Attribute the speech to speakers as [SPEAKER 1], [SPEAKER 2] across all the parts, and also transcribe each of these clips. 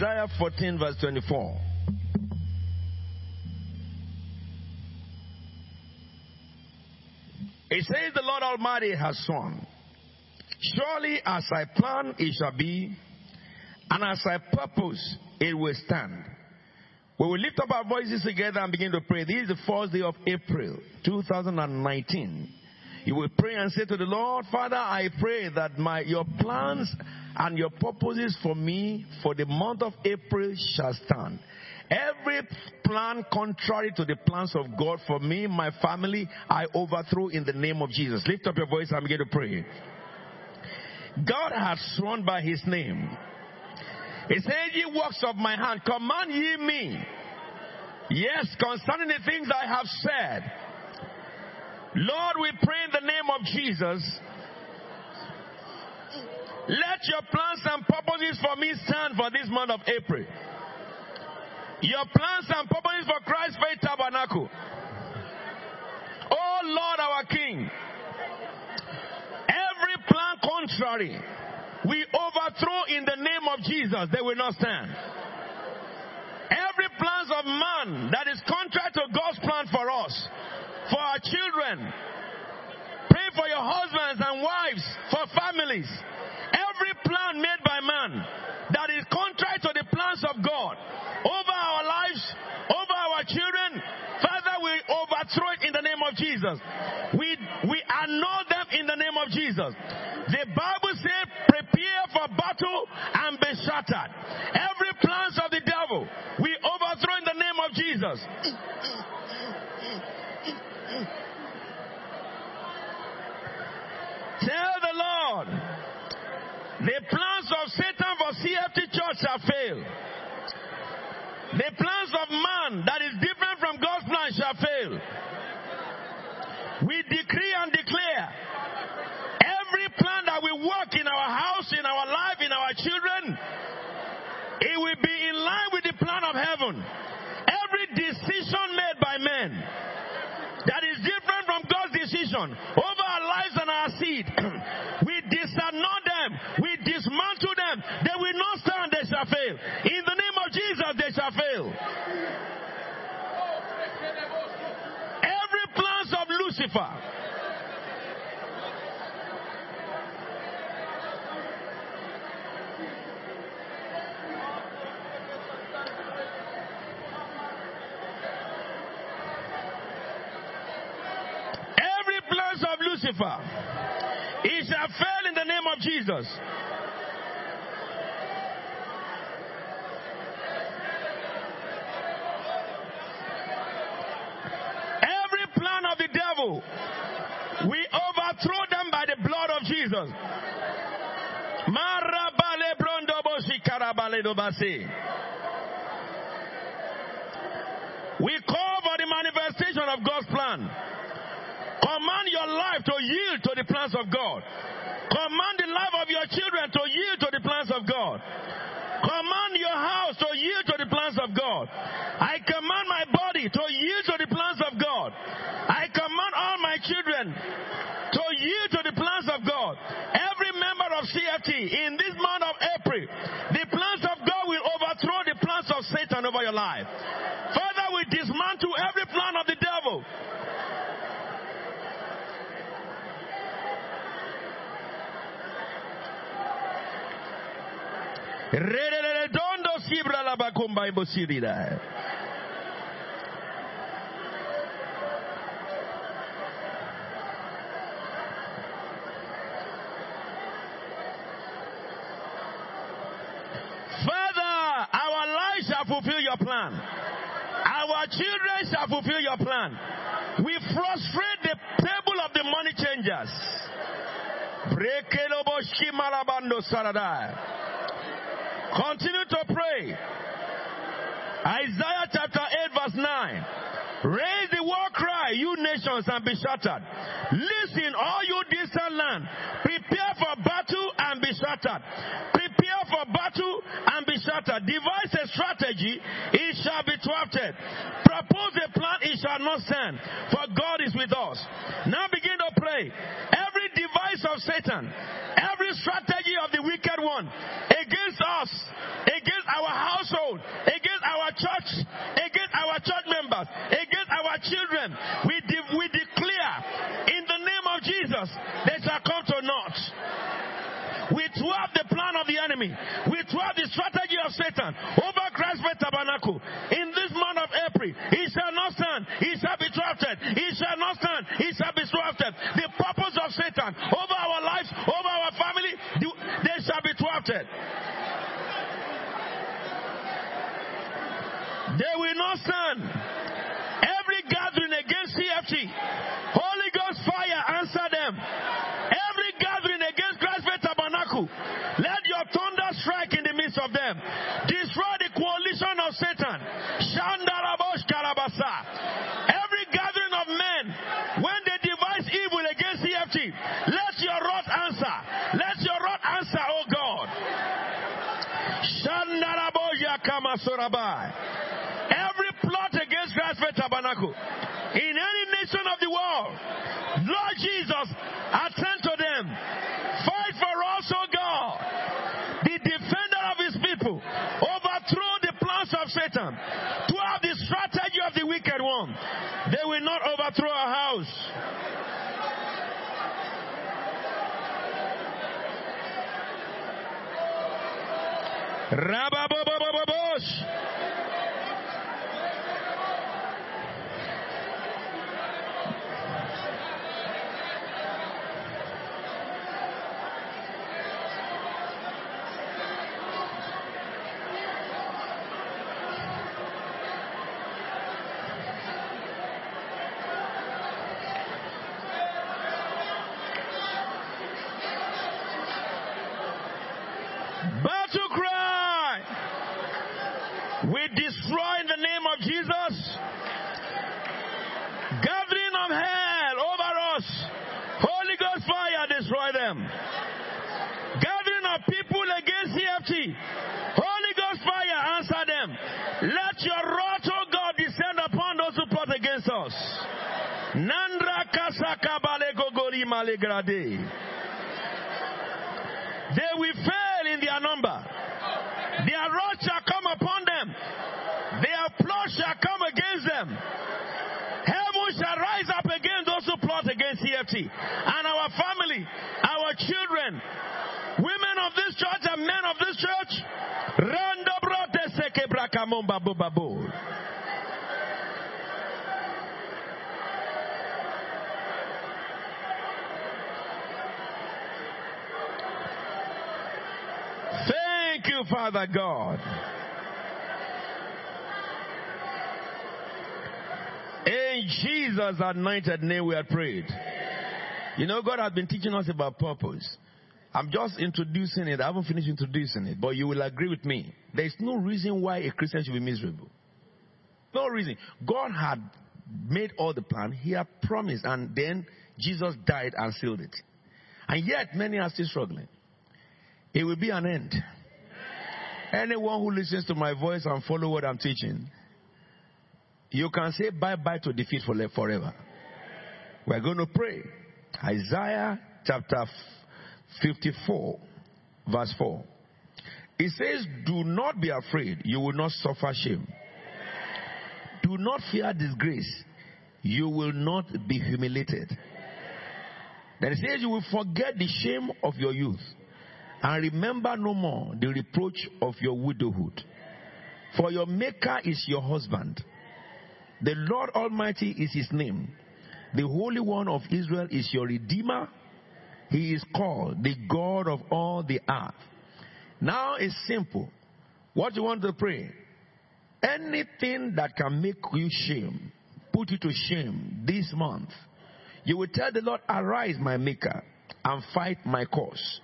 [SPEAKER 1] Isaiah 14, verse 24. It says, The Lord Almighty has sworn, Surely as I plan, it shall be, and as I purpose, it will stand. We will lift up our voices together and begin to pray. This is the first day of April 2019. You will pray and say to the Lord, Father, I pray that my, your plans and your purposes for me for the month of April shall stand. Every plan contrary to the plans of God for me, my family, I overthrow in the name of Jesus. Lift up your voice and begin to pray. God has sworn by his name. He said, Ye works of my hand, command ye me. Yes, concerning the things I have said. Lord, we pray in the name of Jesus. Let your plans and purposes for me stand for this month of April. Your plans and purposes for Christ Faith Tabernacle. Oh Lord our King. Every plan contrary, we overthrow in the name of Jesus. They will not stand. Every plans of man that is contrary to God's plan for us, for our children, pray for your husbands and wives, for families. Every plan made by man that is contrary to the plans of God over our lives, over our children, Father, we overthrow it in the name of Jesus. We, we annul them in the name of Jesus. The Bible says, prepare for battle and be shattered. Every plans of the devil, we overthrow in the name of Jesus. Tell the Lord, the plans of Satan for CFT Church shall fail. The plans man that is different from God's plan shall fail. We decree and declare every plan that we work in our house, in our life, in our children, it will be in line with the plan of heaven. Every decision made by men that is different from God's decision over our lives and our seed, we disannul them, we dismantle them. They will not stand, they shall fail. In the name of Jesus, they shall fail. Every plans of Lucifer. Every plans of Lucifer. It shall fail in the name of Jesus. Every plan of the devil, we overthrow them by the blood of Jesus. We call for the manifestation of God's plan. Life to yield to the plans of God. Command the life of your children to yield to the plans of God. Command your house to yield to the plans of God. I command my body to yield to the plans of God. I command all my children to yield to the plans of God. Every member of CFT in this month of April, the plans of God will overthrow the plans of Satan over your life. Father, we dismantle every plan of the devil. Father, our lives shall fulfill your plan. Our children shall fulfill your plan. We frustrate the table of the money changers. Continue to pray. Isaiah chapter 8 verse 9. Raise the war cry, you nations, and be shattered. Listen, all you distant land. Prepare for battle and be shattered. Prepare for battle and be shattered. Devise a strategy, it shall be thwarted. Propose a plan, it shall not stand. For God is with us. Now begin to pray. Every device of Satan, every strategy of the wicked one against us, against our house household, against our church, against our against our children. We, de- we declare in the name of Jesus, they shall come to naught. We thwart the plan of the enemy. We thwart the strategy of Satan over Christ's tabernacle. In this month of April, he shall not stand. He shall be thwarted. He shall not stand. He shall be thwarted. The purpose of Satan over our lives, over our family, they shall be thwarted. They will not stand. Every gathering against CFT, Holy Ghost fire answer them. Every gathering against Christ's tabernacle, let your thunder strike in the midst of them. Destroy the coalition of Satan. Shandarabosh Karabasa. Every gathering of men, when they devise evil against CFT, let your wrath answer. Let your wrath answer, oh God. Shandaraboya Kamasurabai every plot against Christ Faith Tabernacle in any nation of the world. Lord Jesus, attend to them. Fight for us, oh God. The defender of his people. Overthrow the plans of Satan. To have the strategy of the wicked one. They will not overthrow our house. Rababobobobosh. Battle cry. We destroy in the name of Jesus. Gathering of hell over us. Holy Ghost fire destroy them. Gathering of people against CFT. Holy Ghost fire answer them. Let your wrath, oh God, descend upon those who plot against us. Nandra kasaka balego They will fail in their number. Their wrath shall come upon them. Their plot shall come against them. Heaven shall rise up against those who plot against CFT. And our family, our children, women of this church and men of this church. Thank you, Father God. In Jesus' anointed name, we have prayed. You know, God has been teaching us about purpose. I'm just introducing it. I haven't finished introducing it, but you will agree with me. There is no reason why a Christian should be miserable. No reason. God had made all the plan. He had promised, and then Jesus died and sealed it. And yet, many are still struggling. It will be an end. Anyone who listens to my voice and follow what I'm teaching, you can say bye bye to defeat for forever. We're going to pray. Isaiah chapter 54, verse 4. It says, Do not be afraid, you will not suffer shame. Do not fear disgrace, you will not be humiliated. Then it says, You will forget the shame of your youth and remember no more the reproach of your widowhood. For your Maker is your husband. The Lord Almighty is his name. The Holy One of Israel is your Redeemer. He is called the God of all the earth. Now it's simple. What you want to pray? Anything that can make you shame, put you to shame this month, you will tell the Lord, Arise, my Maker, and fight my cause.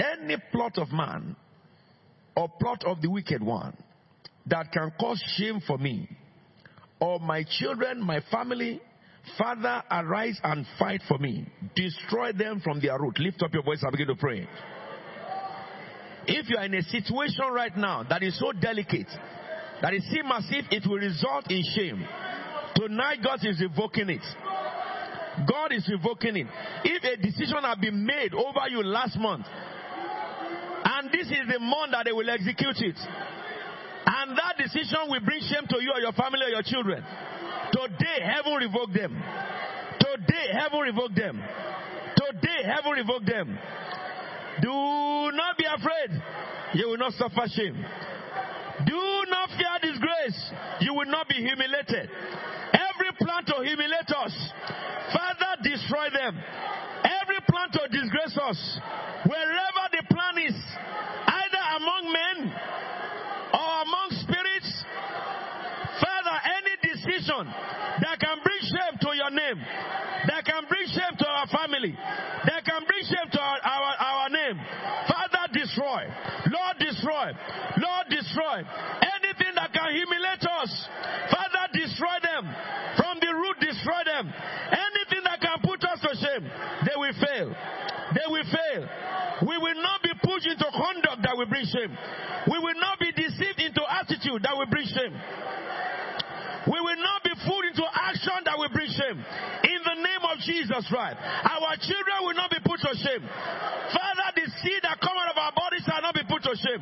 [SPEAKER 1] Any plot of man or plot of the wicked one that can cause shame for me or my children, my family, Father, arise and fight for me. Destroy them from their root. Lift up your voice and begin to pray. If you are in a situation right now that is so delicate, that it seems as if it will result in shame, tonight God is revoking it. God is revoking it. If a decision had been made over you last month, this is the month that they will execute it, and and that decision will bring shame to you or your family or your children, today heaven revoke them. Today heaven revoke them. Today heaven revoke them. Do not be afraid. You will not suffer shame. Do not fear disgrace. You will not be humiliated. Every plan to humiliate us, Father, destroy them. Every plan to disgrace us, wherever the plan is, either among men or among spirits, Father, that can bring shame to your name, that can bring shame to our family, that can bring shame to our, our, our name, Father, destroy. Lord, destroy. Lord, destroy. Anything that can humiliate us, Father, destroy them. From the root, destroy them. Anything that can put us to shame, they will fail. They will fail. We will not be pushed into conduct that will bring shame. We will not be deceived into attitude that will bring shame. We will not be fooled into action that will bring shame. In the name Jesus Christ. Our children will not be put to shame. Father, the seed that come out of our bodies shall not be put to shame.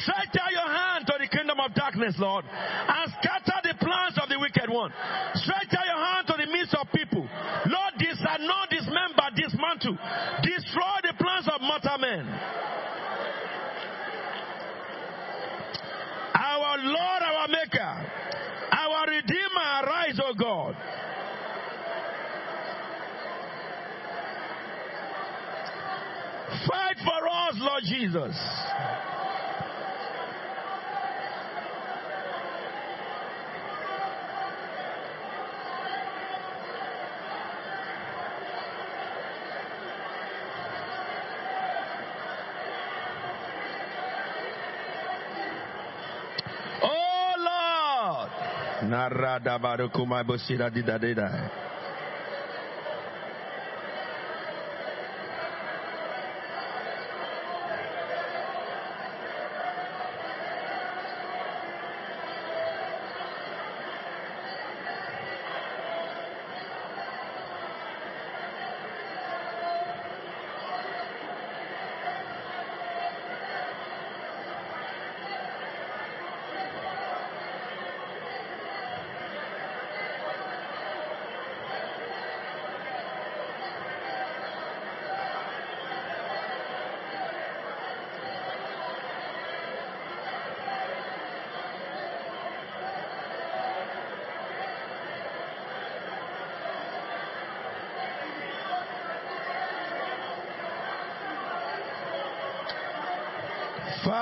[SPEAKER 1] Stretch out your hand to the kingdom of darkness, Lord, and scatter the plans of the wicked one. Stretch out your hand to the midst of people. Lord, disannul, dismember, dismantle, destroy the plans of mortal men. Our Lord, our Maker, our Redeemer, arise, O God. Fight for us, Lord Jesus. Oh Lord. Narada barukumai bosira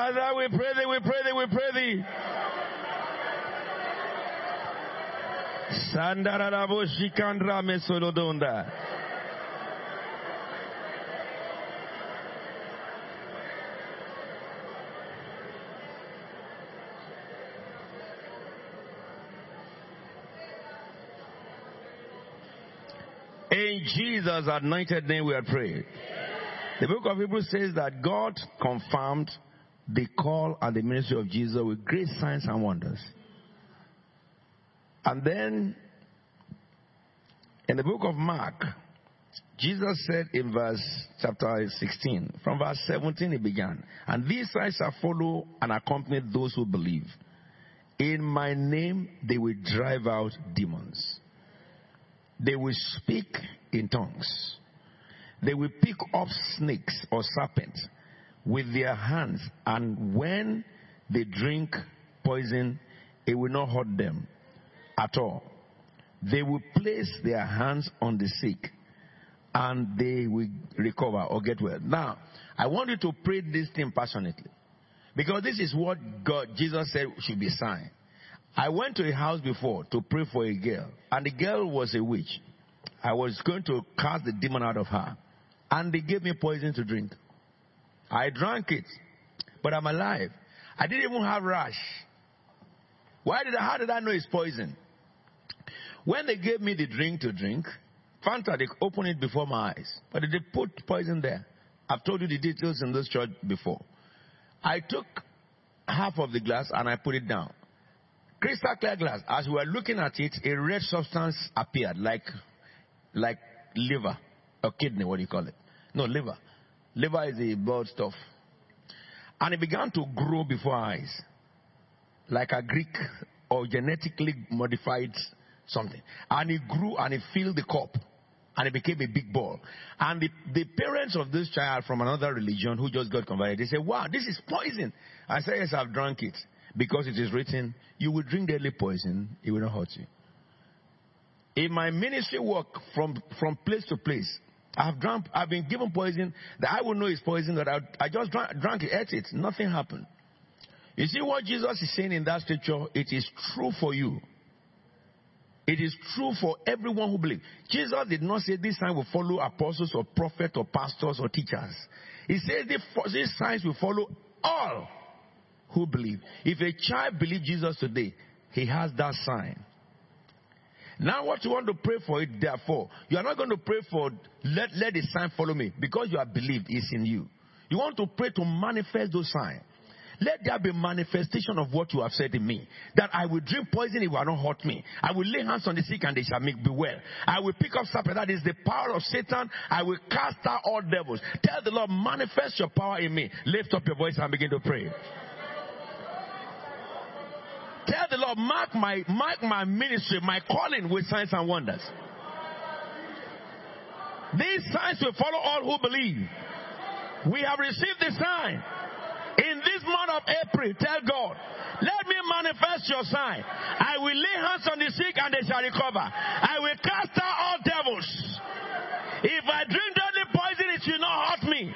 [SPEAKER 1] Father, we pray thee, we pray thee, we pray thee. Sandarabo shikandra mesolodonda. In Jesus' anointed name we are praying. The book of Hebrews says that God confirmed the call and the ministry of Jesus with great signs and wonders. And then in the book of Mark, Jesus said in verse chapter 16, from verse 17 it began, and these signs shall follow and accompany those who believe. In my name they will drive out demons. They will speak in tongues. They will pick up snakes or serpents with their hands, and when they drink poison, it will not hurt them at all. They will place their hands on the sick and they will recover or get well. Now, I want you to pray this thing passionately because this is what God, Jesus said should be signed. I went to a house before to pray for a girl, and the girl was a witch. I was going to cast the demon out of her, and they gave me poison to drink. I drank it, but I'm alive. I didn't even have rash. Why did I, how did I know it's poison? When they gave me the drink to drink, Fanta, they opened it before my eyes. But did they put poison there. I've told you the details in this church before. I took half of the glass and I put it down. Crystal clear glass. As we were looking at it, a red substance appeared, like, like liver or kidney. What do you call it? No, liver. Liver is the blood stuff. And it began to grow before eyes. like a Greek or genetically modified something. And it grew and it filled the cup and it became a big ball. And the, the parents of this child from another religion who just got converted, they said, wow, this is poison. I said, yes, I've drunk it. Because it is written, you will drink deadly poison, it will not hurt you. In my ministry work from, from place to place, I've drunk, I've been given poison that I will know is poison that I, I just drank, drank it, ate it. Nothing happened. You see what Jesus is saying in that scripture? It is true for you. It is true for everyone who believes. Jesus did not say this sign will follow apostles or prophets or pastors or teachers. He said these signs will follow all who believe. If a child believes Jesus today, he has that sign. Now, what you want to pray for it, therefore, you are not going to pray for let, let the sign follow me because you have believed is in you. You want to pray to manifest those signs. Let there be manifestation of what you have said in me. That I will drink poison, it will not hurt me. I will lay hands on the sick and they shall make be well. I will pick up serpent, that is the power of Satan. I will cast out all devils. Tell the Lord, manifest your power in me. Lift up your voice and begin to pray. Tell the Lord, mark my mark my ministry, my calling with signs and wonders. These signs will follow all who believe. We have received the sign. In this month of April, tell God, let me manifest your sign. I will lay hands on the sick and they shall recover. I will cast out all devils. If I drink deadly poison, it will not hurt me.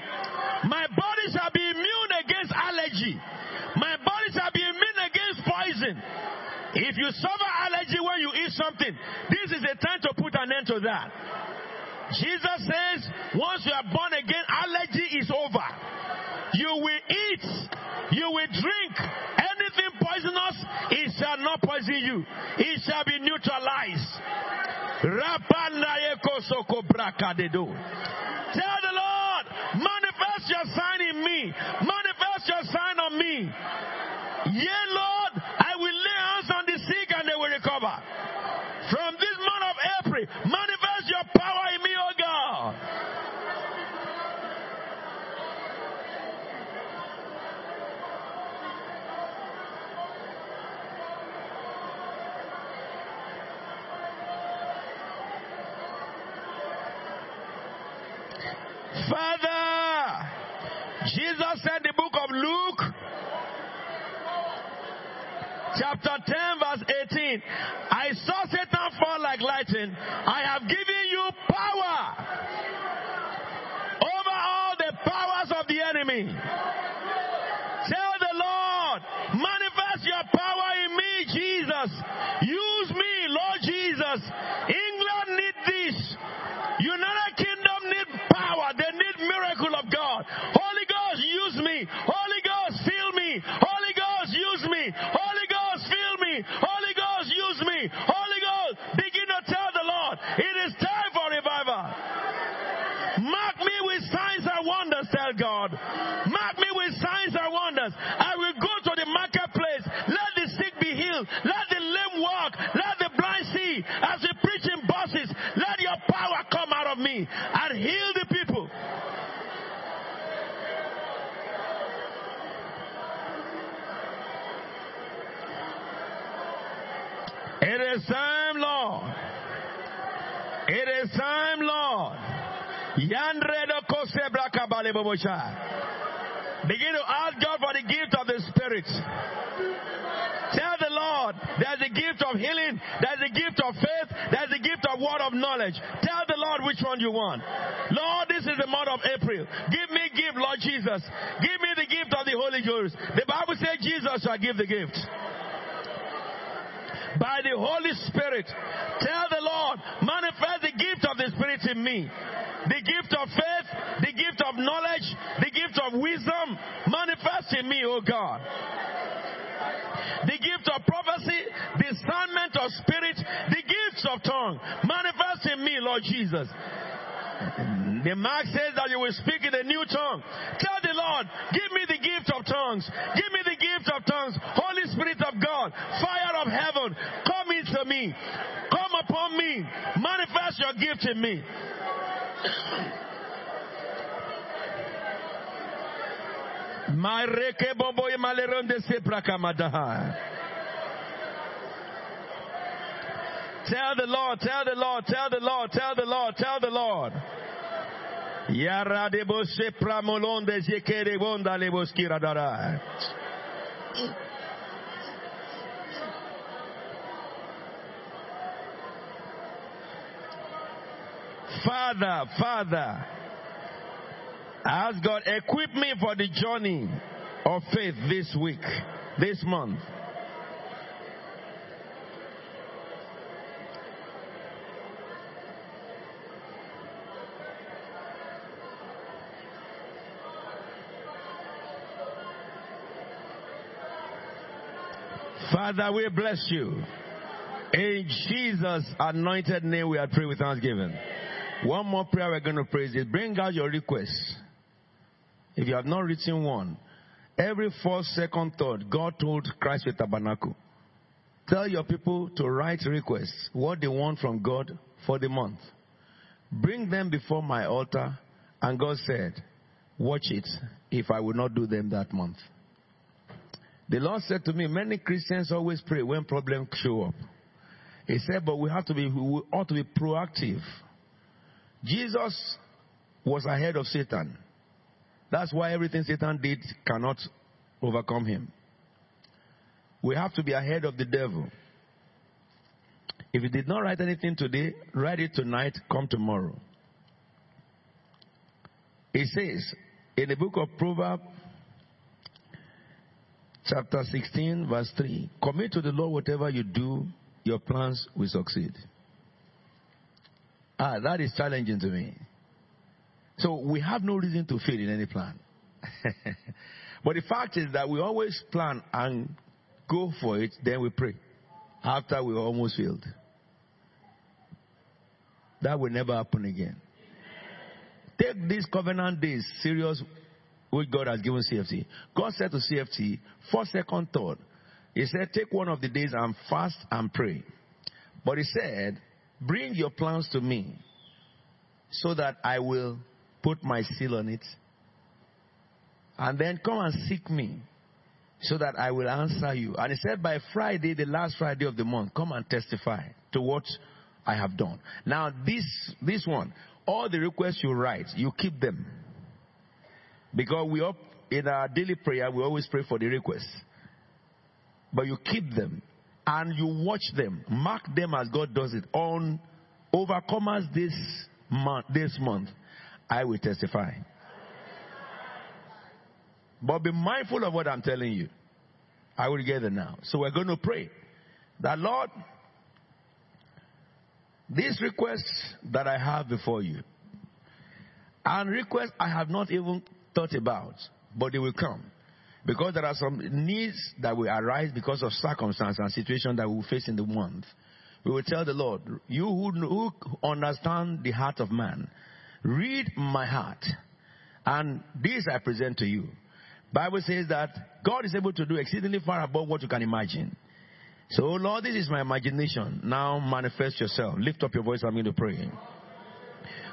[SPEAKER 1] My body shall be immune against allergy. My body shall be immune against poison. If you suffer allergy when you eat something, this is the time to put an end to that. Jesus says, once you are born again, allergy is over. You will eat, you will drink anything poisonous, it shall not poison you. It shall be neutralized. Tell the Lord, manifest your sign in me, is time, Lord. It is time, Lord. Begin to ask God for the gift of the Spirit. Tell the Lord there's a gift of healing, there's a gift of faith, there's a gift of word of knowledge. Tell the Lord which one you want. Lord, this is the month of April. Give me gift, Lord Jesus. Give me the gift of the Holy Ghost. The Bible says Jesus shall give the gift by the Holy Spirit. Tell the Lord, manifest the gift of the Spirit in me. The gift of faith, the gift of knowledge, the gift of wisdom, manifest in me, O God. The gift of prophecy, discernment of spirit, the gifts of tongue, manifest in me, Lord Jesus. The mark says that you will speak in a new tongue. Tell the Lord, give me the gift of tongues. Give me the gift of tongues. Holy Spirit of God, fire of heaven, come into me. Come upon me. Manifest your gift in me. My reke bobo maleronde se prakamadaha. Tell the Lord, tell the Lord, tell the Lord, tell the Lord, tell the Lord. Yara de boshe pramolonde zekere bonda le boskira dara. Father, Father, ask God, equip me for the journey of faith this week, this month. Father, we bless you. In Jesus' anointed name, we are praying with thanksgiving. One more prayer we're going to pray is bring out your requests. If you have not written one, every fourth, second, third, God told Christ Faith Tabernacle. Tell your people to write requests, what they want from God for the month. Bring them before my altar, and God said, Watch it if I will not do them that month. The Lord said to me, many Christians always pray when problems show up. He said, but we have to be, we ought to be proactive. Jesus was ahead of Satan. That's why everything Satan did cannot overcome him. We have to be ahead of the devil. If you did not write anything today, write it tonight, come tomorrow. It says in the book of Proverbs, chapter 16, verse 3 Commit to the Lord whatever you do, your plans will succeed. Ah, that is challenging to me. So we have no reason to fail in any plan. but the fact is that we always plan and go for it, then we pray after we almost failed. That will never happen again. Take these covenant days serious which God has given CFT. God said to CFT, for second thought, He said, take one of the days and fast and pray. But He said, bring your plans to me so that I will put my seal on it. And then come and seek me so that I will answer you. And He said, by Friday, the last Friday of the month, come and testify to what I have done. Now, this, this one, all the requests you write, you keep them. Because we up in our daily prayer, we always pray for the requests. But you keep them and you watch them, mark them as God does it. On overcomers this month, this month, I will testify. But be mindful of what I'm telling you. I will get now. So we're going to pray that Lord, these requests that I have before you, and requests I have not even thought about, but they will come. Because there are some needs that will arise because of circumstance and situation that we will face in the month. We will tell the Lord, you who, who understand the heart of man, read my heart. And this I present to you. Bible says that God is able to do exceedingly far above what you can imagine. So, oh Lord, this is my imagination. Now manifest yourself. Lift up your voice. I'm going to pray.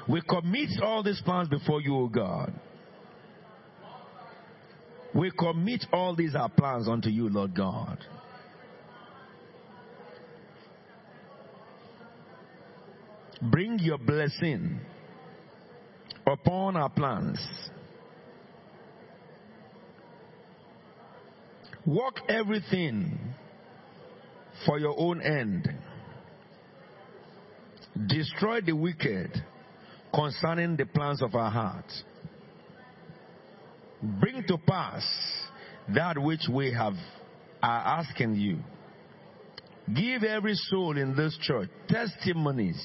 [SPEAKER 1] We commit all these plans before you, O God. We commit all these our plans unto you, Lord God. Bring your blessing upon our plans. Work everything for your own end. Destroy the wicked concerning the plans of our hearts bring to pass that which we have are asking you. Give every soul in this church testimonies.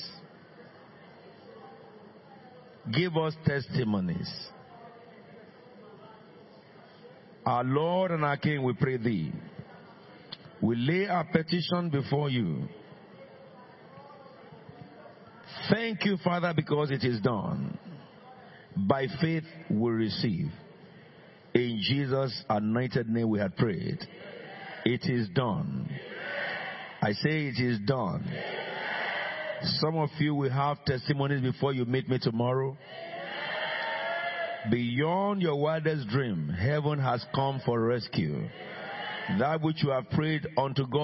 [SPEAKER 1] Give us testimonies. Our Lord and our King, we pray thee. We lay our petition before you. Thank you, Father, because it is done. By faith we receive. In Jesus' anointed name we have prayed. It is done. I say it is done. Some of you will have testimonies before you meet me tomorrow. Beyond your wildest dream, heaven has come for rescue. That which you have prayed unto God